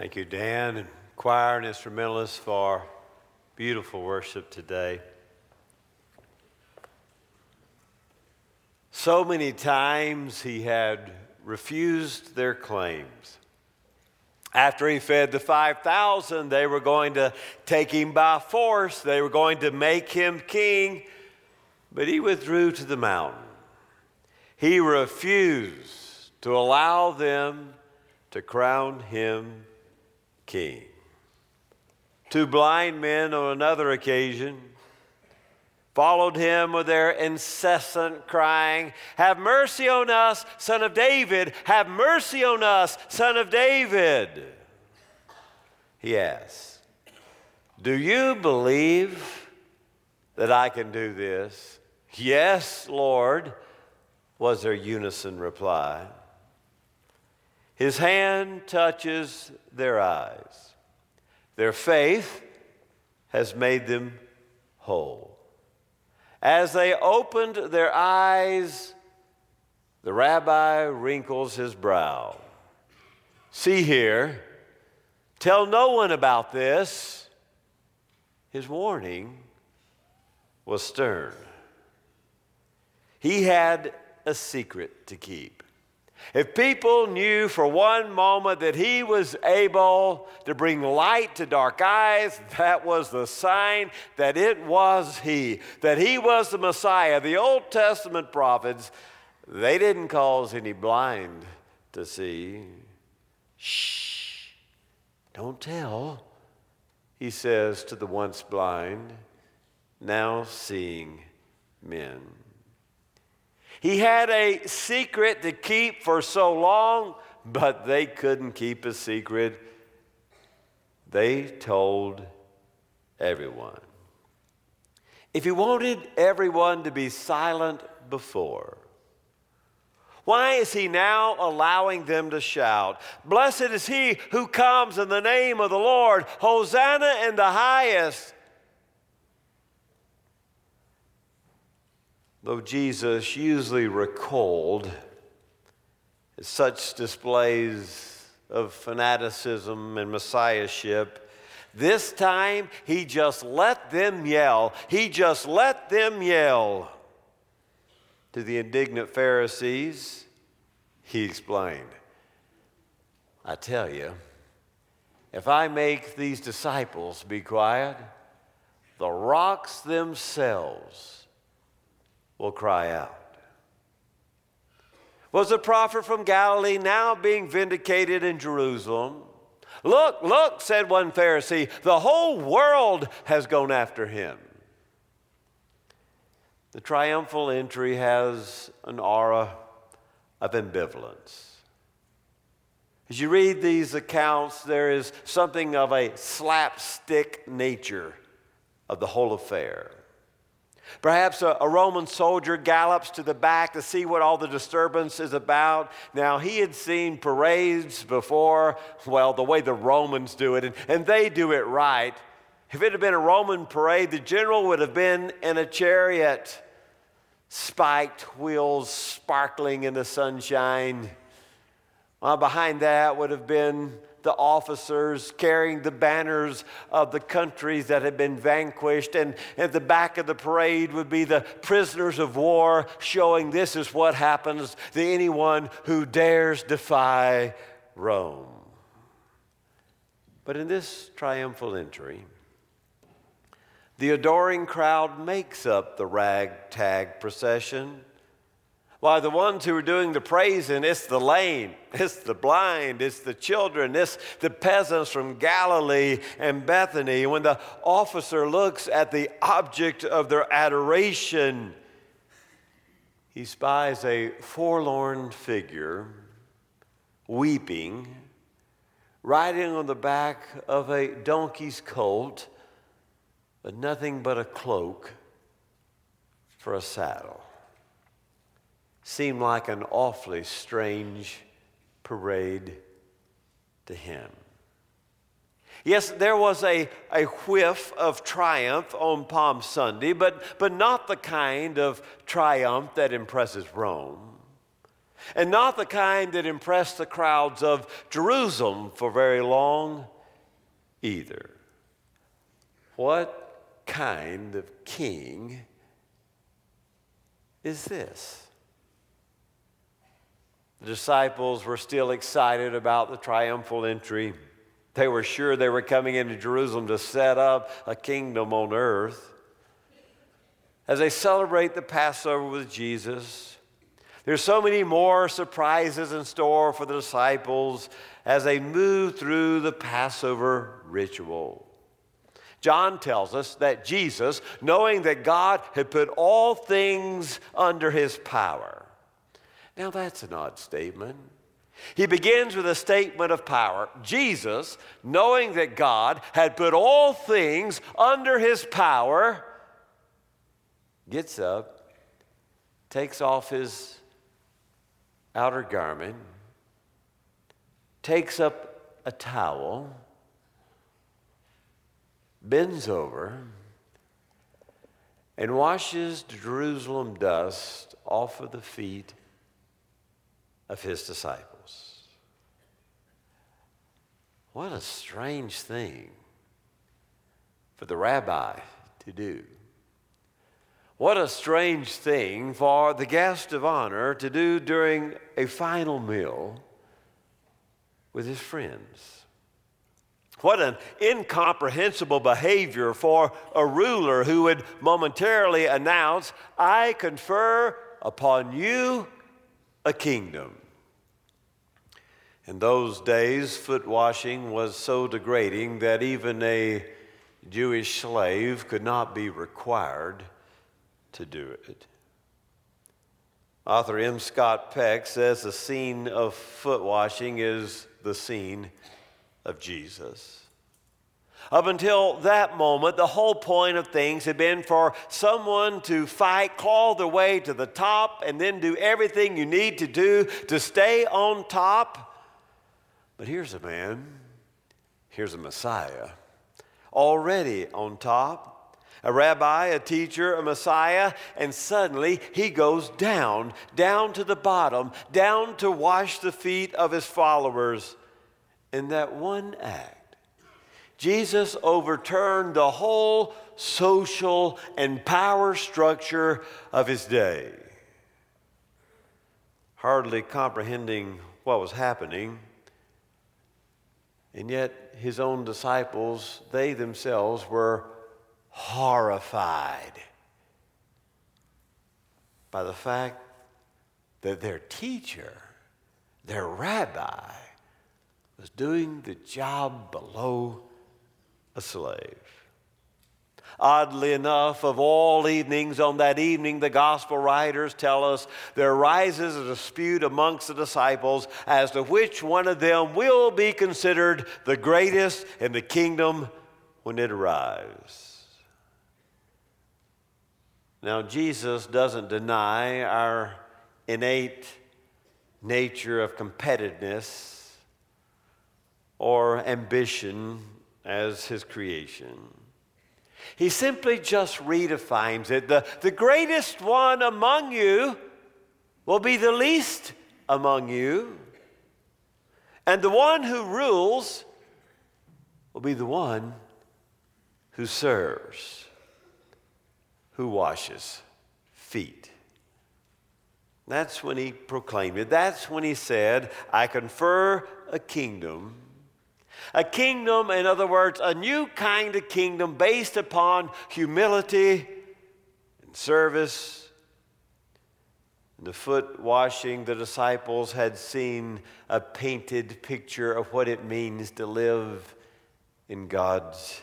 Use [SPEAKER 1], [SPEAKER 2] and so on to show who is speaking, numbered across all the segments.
[SPEAKER 1] Thank you, Dan, and choir and instrumentalists for beautiful worship today. So many times he had refused their claims. After he fed the 5,000, they were going to take him by force. They were going to make him king, but he withdrew to the mountain. He refused to allow them to crown him king. Two blind men on another occasion followed him with their incessant crying, Have mercy on us, son of David! Have mercy on us, son of David! He asked, Do you believe that I can do this? Yes, Lord, was their unison reply. His hand touches their eyes. Their faith has made them whole. As they opened their eyes, the rabbi wrinkles his brow. See here, tell no one about this. His warning was stern. He had a secret to keep. If people knew for one moment that he was able to bring light to dark eyes, that was the sign that it was he, that he was the Messiah. The Old Testament prophets, they didn't cause any blind to see. Shh, don't tell, he says to the once blind, now seeing men. He had a secret to keep for so long, but they couldn't keep a secret. They told everyone. If he wanted everyone to be silent before, why is he now allowing them to shout? Blessed is he who comes in the name of the Lord. Hosanna in the highest. Though Jesus usually recalled such displays of fanaticism and messiahship, this time he just let them yell. He just let them yell. To the indignant Pharisees, he explained, I tell you, if I make these disciples be quiet, the rocks themselves will cry out. Was the prophet from Galilee now being vindicated in Jerusalem? Look, look, said one Pharisee, the whole world has gone after him. The triumphal entry has an aura of ambivalence. As you read these accounts, there is something of a slapstick nature of the whole affair. Perhaps a, a, Roman soldier gallops to the back to see what all the disturbance is about. Now, he had seen parades before, well, the way the Romans do it, and, and they do it right. If it had been a Roman parade, the general would have been in a chariot, spiked wheels sparkling in the sunshine. Well, behind that would have been the officers carrying the banners of the countries that had been vanquished. And at the back of the parade would be the prisoners of war, showing this is what happens to anyone who dares defy Rome. But in this triumphal entry, the adoring crowd makes up the ragtag procession why, the ones who are doing the praising, it's the lame, it's the blind, it's the children, it's the peasants from Galilee and Bethany. When the officer looks at the object of their adoration, he spies a forlorn figure weeping, riding on the back of a donkey's colt, but nothing but a cloak for a saddle seemed like an awfully strange parade to him. Yes, there was a, a whiff of triumph on Palm Sunday, but, but not the kind of triumph that impresses Rome. and not the kind that impressed the crowds of Jerusalem for very long either. What kind of king is this? The disciples were still excited about the triumphal entry. They were sure they were coming into Jerusalem to set up a kingdom on earth. As they celebrate the Passover with Jesus, there's so many more surprises in store for the disciples as they move through the Passover ritual. John tells us that Jesus, knowing that God had put all things under his power. Now, that's an odd statement. He begins with a statement of power. Jesus, knowing that God had put all things under his power, gets up, takes off his outer garment, takes up a towel, bends over, and washes Jerusalem dust off of the feet of his disciples. What a strange thing for the rabbi to do. What a strange thing for the guest of honor to do during a final meal with his friends. What an incomprehensible behavior for a ruler who would momentarily announce, I confer upon you a kingdom. In those days, foot washing was so degrading that even a Jewish slave could not be required to do it. Author M. Scott Peck says the scene of foot washing is the scene of Jesus. Up until that moment, the whole point of things had been for someone to fight, claw their way to the top, and then do everything you need to do to stay on top. But here's a man, here's a Messiah, already on top a rabbi, a teacher, a Messiah, and suddenly he goes down, down to the bottom, down to wash the feet of his followers. In that one act, Jesus overturned the whole social and power structure of his day. Hardly comprehending what was happening, and yet his own disciples, they themselves were horrified by the fact that their teacher, their rabbi, was doing the job below a slave. Oddly enough, of all evenings, on that evening, the gospel writers tell us there arises a dispute amongst the disciples as to which one of them will be considered the greatest in the kingdom when it arrives. Now, Jesus doesn't deny our innate nature of competitiveness or ambition as his creation. He simply just redefines it. The, the greatest one among you will be the least among you, and the one who rules will be the one who serves who washes feet. That's when he proclaimed it. That's when he said, I confer a kingdom. A kingdom, in other words, a new kind of kingdom based upon humility and service. The foot washing, the disciples had seen a painted picture of what it means to live in God's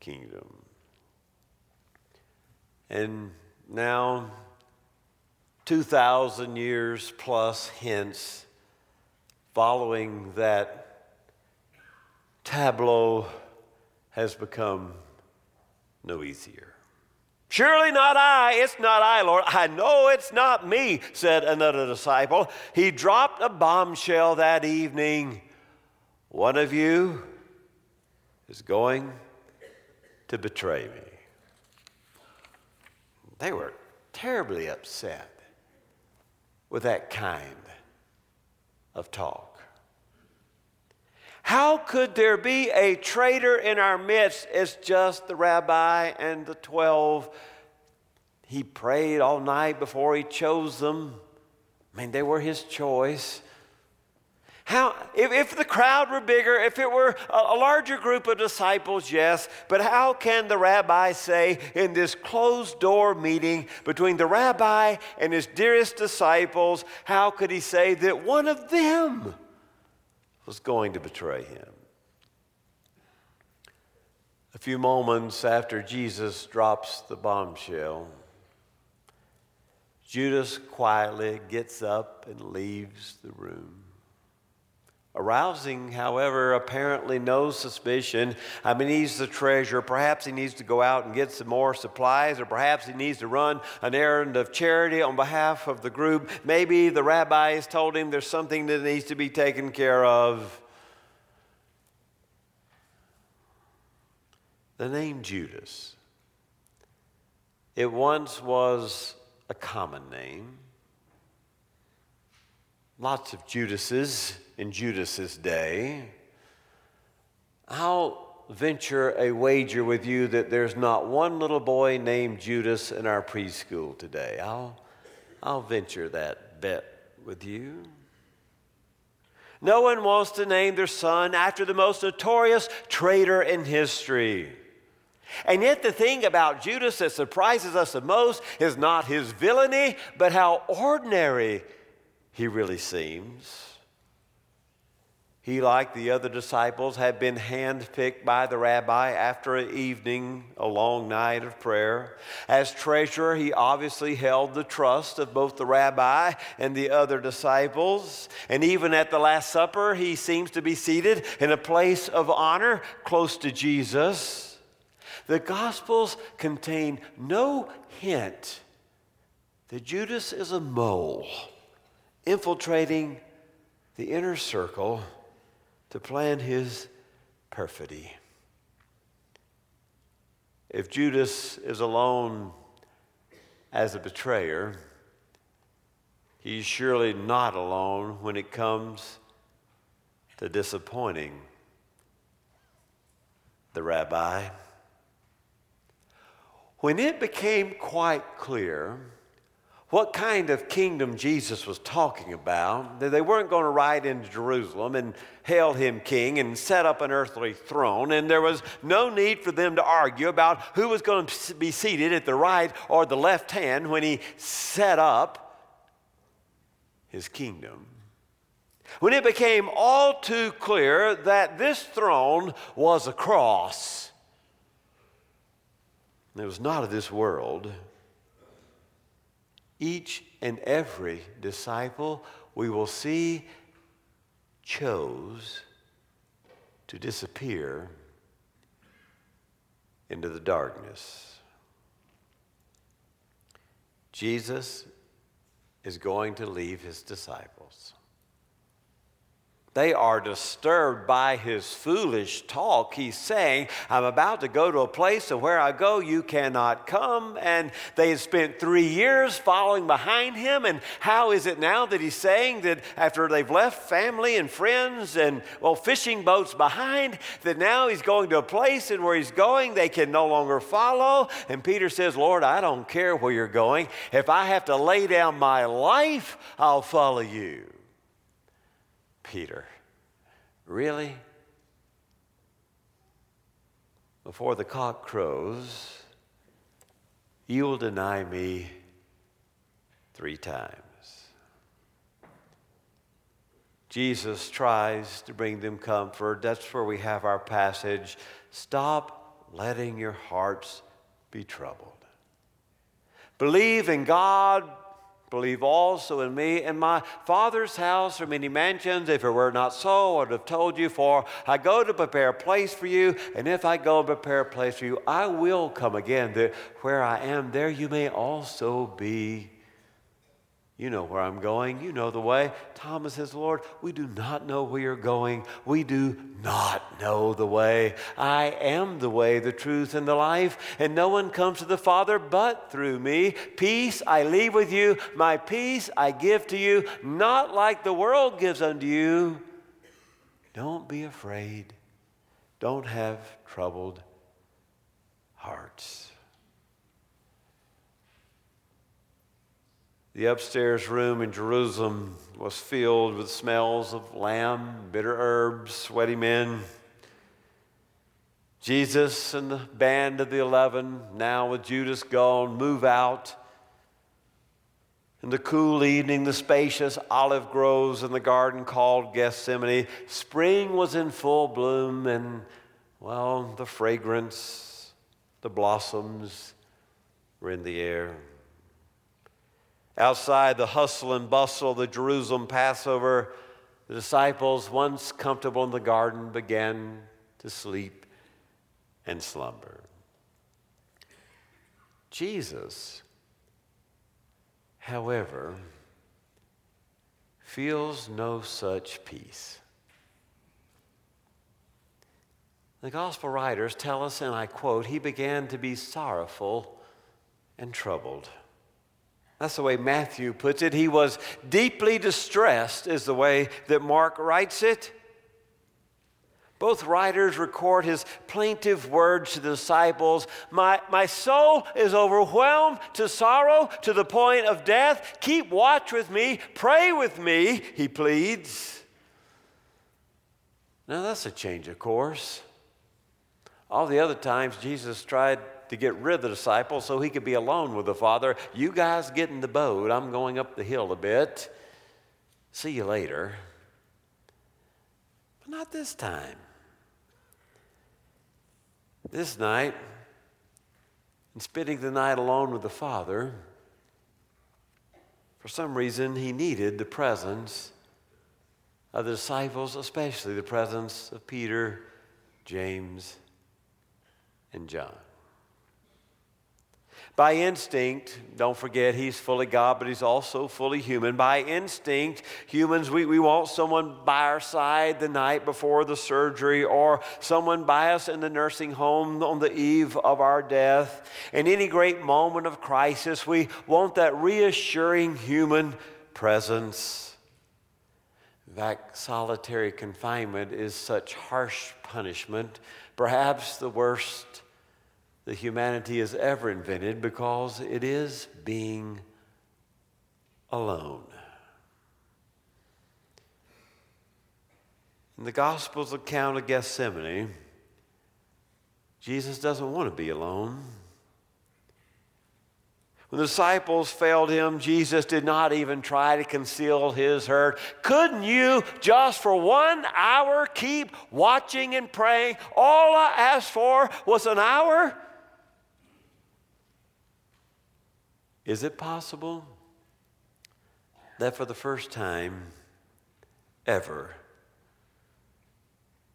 [SPEAKER 1] kingdom. And now, 2,000 years plus hence, following that tableau has become no easier. Surely not I, it's not I, Lord. I know it's not me, said another disciple. He dropped a bombshell that evening. One of you is going to betray me. They were terribly upset with that kind of talk. How could there be a traitor in our midst? It's just the rabbi and the 12. He prayed all night before he chose them. I mean, they were his choice. How, if, if the crowd were bigger, if it were a, a larger group of disciples, yes, but how can the rabbi say in this closed door meeting between the rabbi and his dearest disciples, how could he say that one of them was going to betray him? A few moments after Jesus drops the bombshell, Judas quietly gets up and leaves the room arousing, however, apparently no suspicion. I mean, he's the treasurer. Perhaps he needs to go out and get some more supplies, or perhaps he needs to run an errand of charity on behalf of the group. Maybe the rabbi has told him there's something that needs to be taken care of. The name Judas. It once was a common name. Lots of Judases in Judas's day. I'll venture a wager with you that there's not one little boy named Judas in our preschool today. I'll, I'll venture that bet with you. No one wants to name their son after the most notorious traitor in history. And yet, the thing about Judas that surprises us the most is not his villainy, but how ordinary he really seems. He, like the other disciples, had been handpicked by the rabbi after an evening, a long night of prayer. As treasurer, he obviously held the trust of both the rabbi and the other disciples. And even at the Last Supper, he seems to be seated in a place of honor close to Jesus. The Gospels contain no hint that Judas is a mole infiltrating the inner circle to plan his perfidy. If Judas is alone as a betrayer, he's surely not alone when it comes to disappointing the rabbi. When it became quite clear what kind of kingdom Jesus was talking about. They weren't going to ride into Jerusalem and hail him king and set up an earthly throne, and there was no need for them to argue about who was going to be seated at the right or the left hand when he set up his kingdom. When it became all too clear that this throne was a cross, it was not of this world each and every disciple we will see chose to disappear into the darkness. Jesus is going to leave his disciples. They are disturbed by his foolish talk. He's saying, I'm about to go to a place, and where I go, you cannot come. And they had spent three years following behind him. And how is it now that he's saying that after they've left family and friends and, well, fishing boats behind, that now he's going to a place, and where he's going, they can no longer follow? And Peter says, Lord, I don't care where you're going. If I have to lay down my life, I'll follow you. Peter. Really? Before the cock crows, you will deny me three times. Jesus tries to bring them comfort. That's where we have our passage. Stop letting your hearts be troubled. Believe in God Believe also in me. In my Father's house are many mansions. If it were not so, I would have told you, for I go to prepare a place for you. And if I go and prepare a place for you, I will come again. That where I am, there you may also be. You know where I'm going. You know the way. Thomas says, Lord, we do not know where you're going. We do not know the way. I am the way, the truth, and the life, and no one comes to the Father but through me. Peace I leave with you, my peace I give to you, not like the world gives unto you. Don't be afraid. Don't have troubled hearts. The upstairs room in Jerusalem was filled with smells of lamb, bitter herbs, sweaty men. Jesus and the band of the eleven, now with Judas gone, move out. In the cool evening, the spacious olive groves in the garden called Gethsemane, spring was in full bloom, and, well, the fragrance, the blossoms were in the air. Outside the hustle and bustle of the Jerusalem Passover, the disciples, once comfortable in the garden, began to sleep and slumber. Jesus, however, feels no such peace. The gospel writers tell us, and I quote, he began to be sorrowful and troubled. That's the way Matthew puts it. He was deeply distressed, is the way that Mark writes it. Both writers record his plaintive words to the disciples my, my soul is overwhelmed to sorrow to the point of death. Keep watch with me, pray with me, he pleads. Now that's a change of course. All the other times Jesus tried to get rid of the disciples so he could be alone with the Father. You guys get in the boat. I'm going up the hill a bit. See you later. But not this time. This night, in spending the night alone with the Father, for some reason, he needed the presence of the disciples, especially the presence of Peter, James, and John. By instinct, don't forget he's fully God, but he's also fully human. By instinct, humans, we, we want someone by our side the night before the surgery or someone by us in the nursing home on the eve of our death. In any great moment of crisis, we want that reassuring human presence. In fact, solitary confinement is such harsh punishment, perhaps the worst that humanity has ever invented because it is being alone. In the Gospel's account of Gethsemane, Jesus doesn't want to be alone. When the disciples failed him, Jesus did not even try to conceal his hurt. Couldn't you, just for one hour, keep watching and praying? All I asked for was an hour. Is it possible that for the first time ever,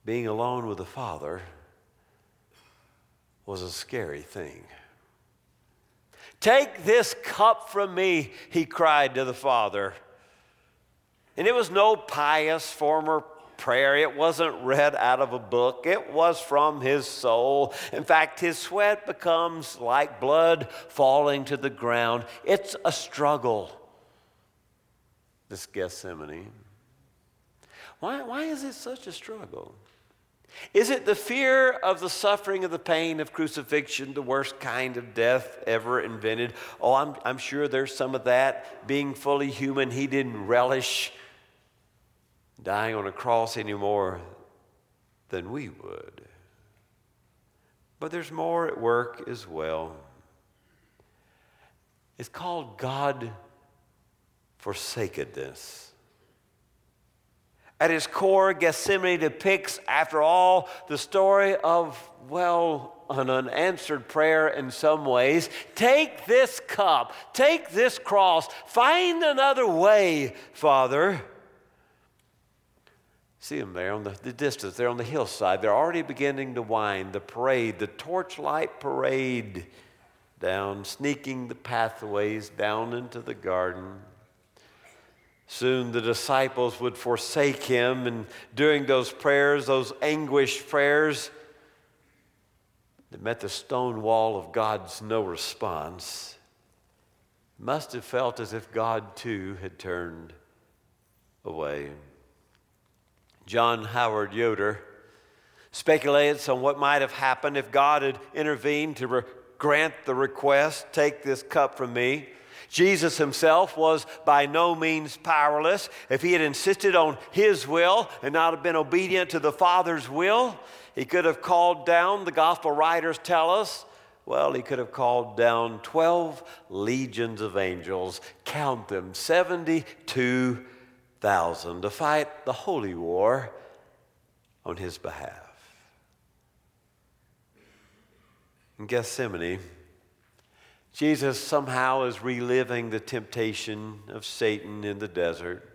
[SPEAKER 1] being alone with the Father was a scary thing? Take this cup from me, he cried to the Father. And it was no pious former prayer. It wasn't read out of a book, it was from his soul. In fact, his sweat becomes like blood falling to the ground. It's a struggle, this Gethsemane. Why, why is it such a struggle? Is it the fear of the suffering of the pain of crucifixion, the worst kind of death ever invented? Oh, I'm, I'm sure there's some of that. Being fully human, he didn't relish dying on a cross any more than we would. But there's more at work as well. It's called God forsakenness. At its core, Gethsemane depicts, after all, the story of, well, an unanswered prayer in some ways. Take this cup, take this cross, find another way, Father. See them there on the, the distance, they're on the hillside. They're already beginning to wind the parade, the torchlight parade down, sneaking the pathways down into the garden. Soon the disciples would forsake him, and during those prayers, those anguished prayers, that met the stone wall of God's no response, must have felt as if God too had turned away. John Howard Yoder speculates on what might have happened if God had intervened to re- grant the request, Take this cup from me. Jesus himself was by no means powerless. If he had insisted on his will and not have been obedient to the Father's will, he could have called down, the gospel writers tell us, well, he could have called down 12 legions of angels, count them, 72,000, to fight the holy war on his behalf. In Gethsemane, Jesus somehow is reliving the temptation of Satan in the desert.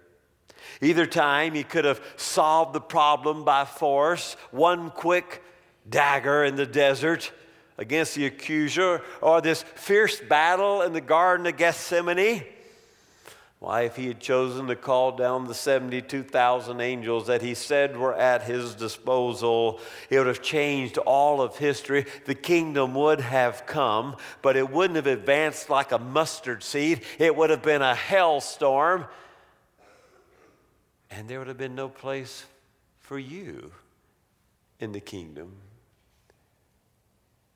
[SPEAKER 1] Either time, he could have solved the problem by force, one quick dagger in the desert against the accuser, or this fierce battle in the Garden of Gethsemane. Why, if he had chosen to call down the 72,000 angels that he said were at his disposal, it would have changed all of history. The kingdom would have come, but it wouldn't have advanced like a mustard seed. It would have been a hellstorm, and there would have been no place for you in the kingdom.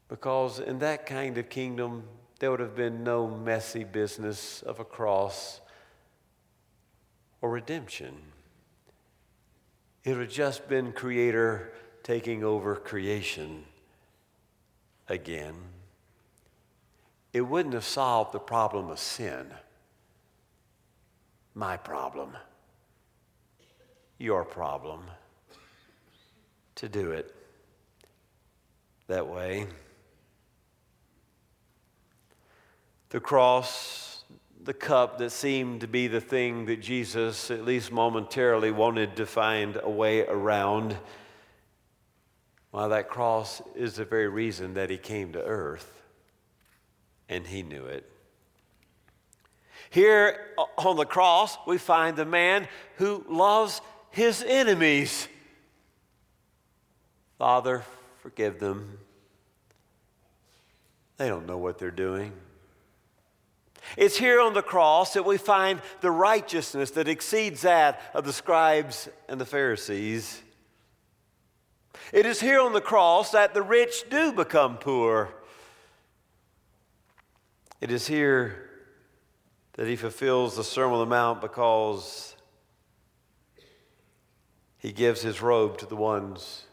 [SPEAKER 1] Because in that kind of kingdom, there would have been no messy business of a cross or redemption. It have just been Creator taking over creation again. It wouldn't have solved the problem of sin, my problem, your problem, to do it that way. The cross the cup that seemed to be the thing that Jesus, at least momentarily, wanted to find a way around. Well, that cross is the very reason that he came to earth, and he knew it. Here on the cross, we find the man who loves his enemies. Father, forgive them. They don't know what they're doing. It's here on the cross that we find the righteousness that exceeds that of the scribes and the Pharisees. It is here on the cross that the rich do become poor. It is here that he fulfills the Sermon on the Mount because he gives his robe to the ones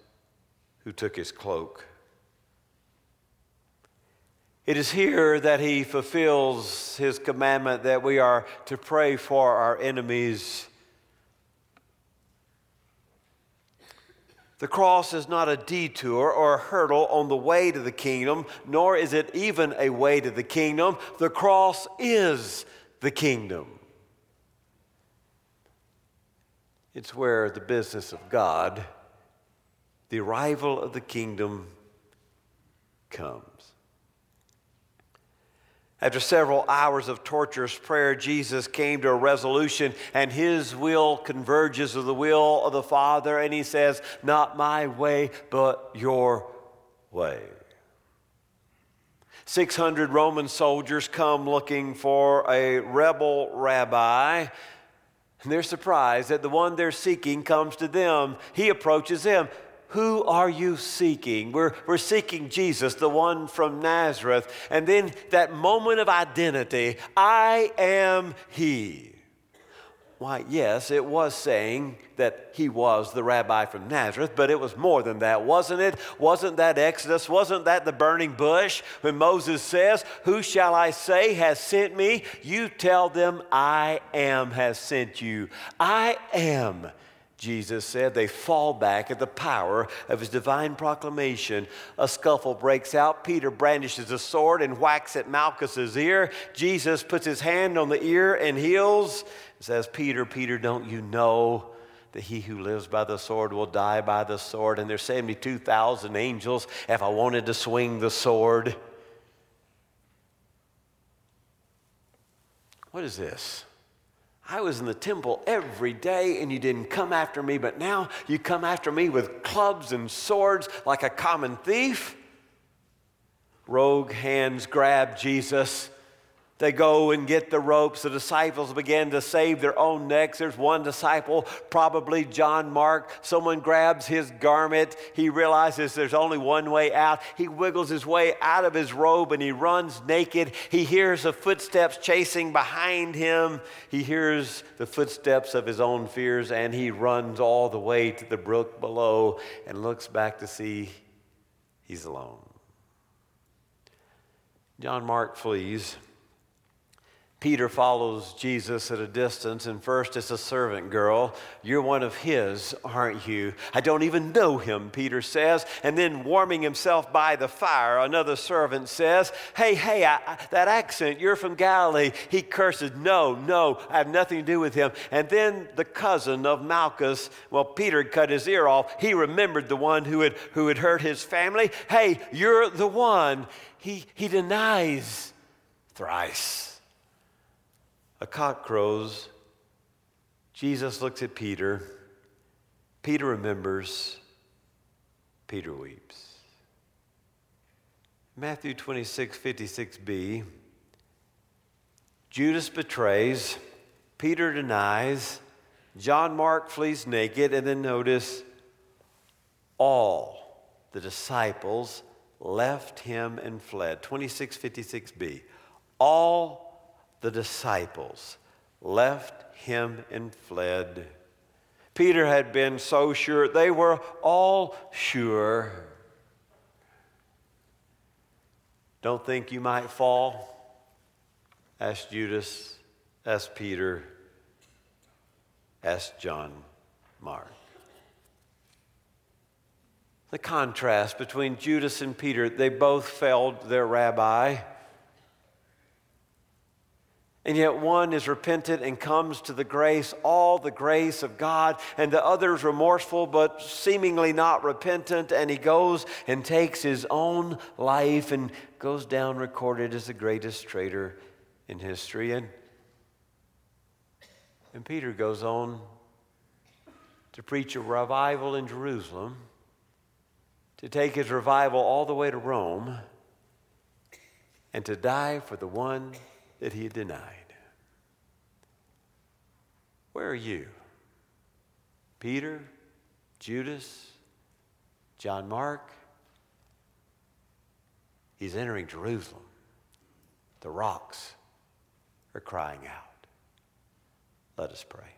[SPEAKER 1] who took his cloak. It is here that he fulfills his commandment that we are to pray for our enemies. The cross is not a detour or a hurdle on the way to the kingdom, nor is it even a way to the kingdom. The cross is the kingdom. It's where the business of God, the arrival of the kingdom, comes. After several hours of torturous prayer, Jesus came to a resolution, and his will converges with the will of the Father, and he says, Not my way, but your way. 600 Roman soldiers come looking for a rebel rabbi. And they're surprised that the one they're seeking comes to them. He approaches them. Who are you seeking? We're, we're seeking Jesus, the one from Nazareth. And then that moment of identity I am He. Why, yes, it was saying that he was the rabbi from Nazareth, but it was more than that, wasn't it? Wasn't that Exodus? Wasn't that the burning bush when Moses says, Who shall I say has sent me? You tell them, I am has sent you. I am Jesus said, they fall back at the power of his divine proclamation. A scuffle breaks out. Peter brandishes a sword and whacks at Malchus's ear. Jesus puts his hand on the ear and heals. Says, Peter, Peter, don't you know that he who lives by the sword will die by the sword? And there's 72,000 angels if I wanted to swing the sword. What is this? I was in the temple every day and you didn't come after me, but now you come after me with clubs and swords like a common thief. Rogue hands grab Jesus they go and get the ropes. The disciples begin to save their own necks. There's one disciple, probably John Mark. Someone grabs his garment. He realizes there's only one way out. He wiggles his way out of his robe and he runs naked. He hears the footsteps chasing behind him. He hears the footsteps of his own fears and he runs all the way to the brook below and looks back to see he's alone. John Mark flees. Peter follows Jesus at a distance, and first it's a servant girl. You're one of his, aren't you? I don't even know him, Peter says. And then, warming himself by the fire, another servant says, Hey, hey, I, I, that accent, you're from Galilee. He curses, No, no, I have nothing to do with him. And then the cousin of Malchus, well, Peter cut his ear off. He remembered the one who had, who had hurt his family. Hey, you're the one. He, he denies thrice. A cock crows. Jesus looks at Peter. Peter remembers. Peter weeps. Matthew 26, 56b. Judas betrays. Peter denies. John Mark flees naked. And then notice all the disciples left him and fled. 2656b. All the disciples left him and fled. Peter had been so sure, they were all sure. Don't think you might fall? Asked Judas, asked Peter, asked John Mark. The contrast between Judas and Peter, they both failed their rabbi and yet one is repentant and comes to the grace, all the grace of God, and the other is remorseful but seemingly not repentant, and he goes and takes his own life and goes down recorded as the greatest traitor in history. And, and Peter goes on to preach a revival in Jerusalem, to take his revival all the way to Rome, and to die for the one that he had denied. Where are you? Peter, Judas, John Mark? He's entering Jerusalem. The rocks are crying out. Let us pray.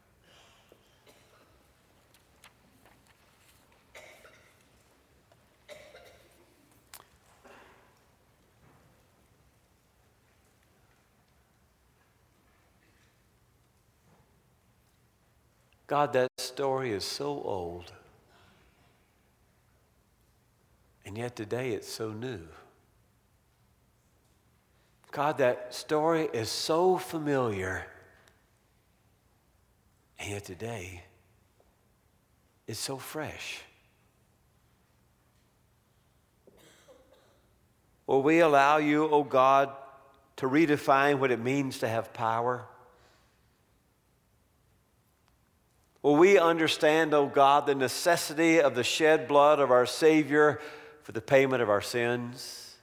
[SPEAKER 1] God, that story is so old. And yet today it's so new. God, that story is so familiar. And yet today it's so fresh. Will we allow you, O oh God, to redefine what it means to have power? Will we understand, O oh God, the necessity of the shed blood of our Savior for the payment of our sins?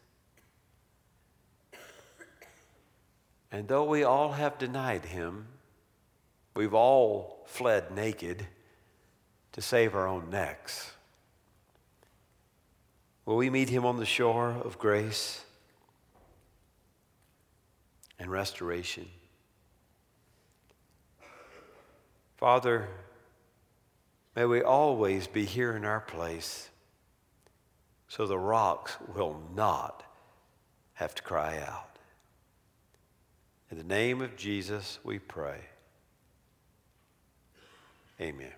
[SPEAKER 1] And though we all have denied him, we've all fled naked to save our own necks. Will we meet him on the shore of grace and restoration? Father, May we always be here in our place so the rocks will not have to cry out. In the name of Jesus, we pray. Amen.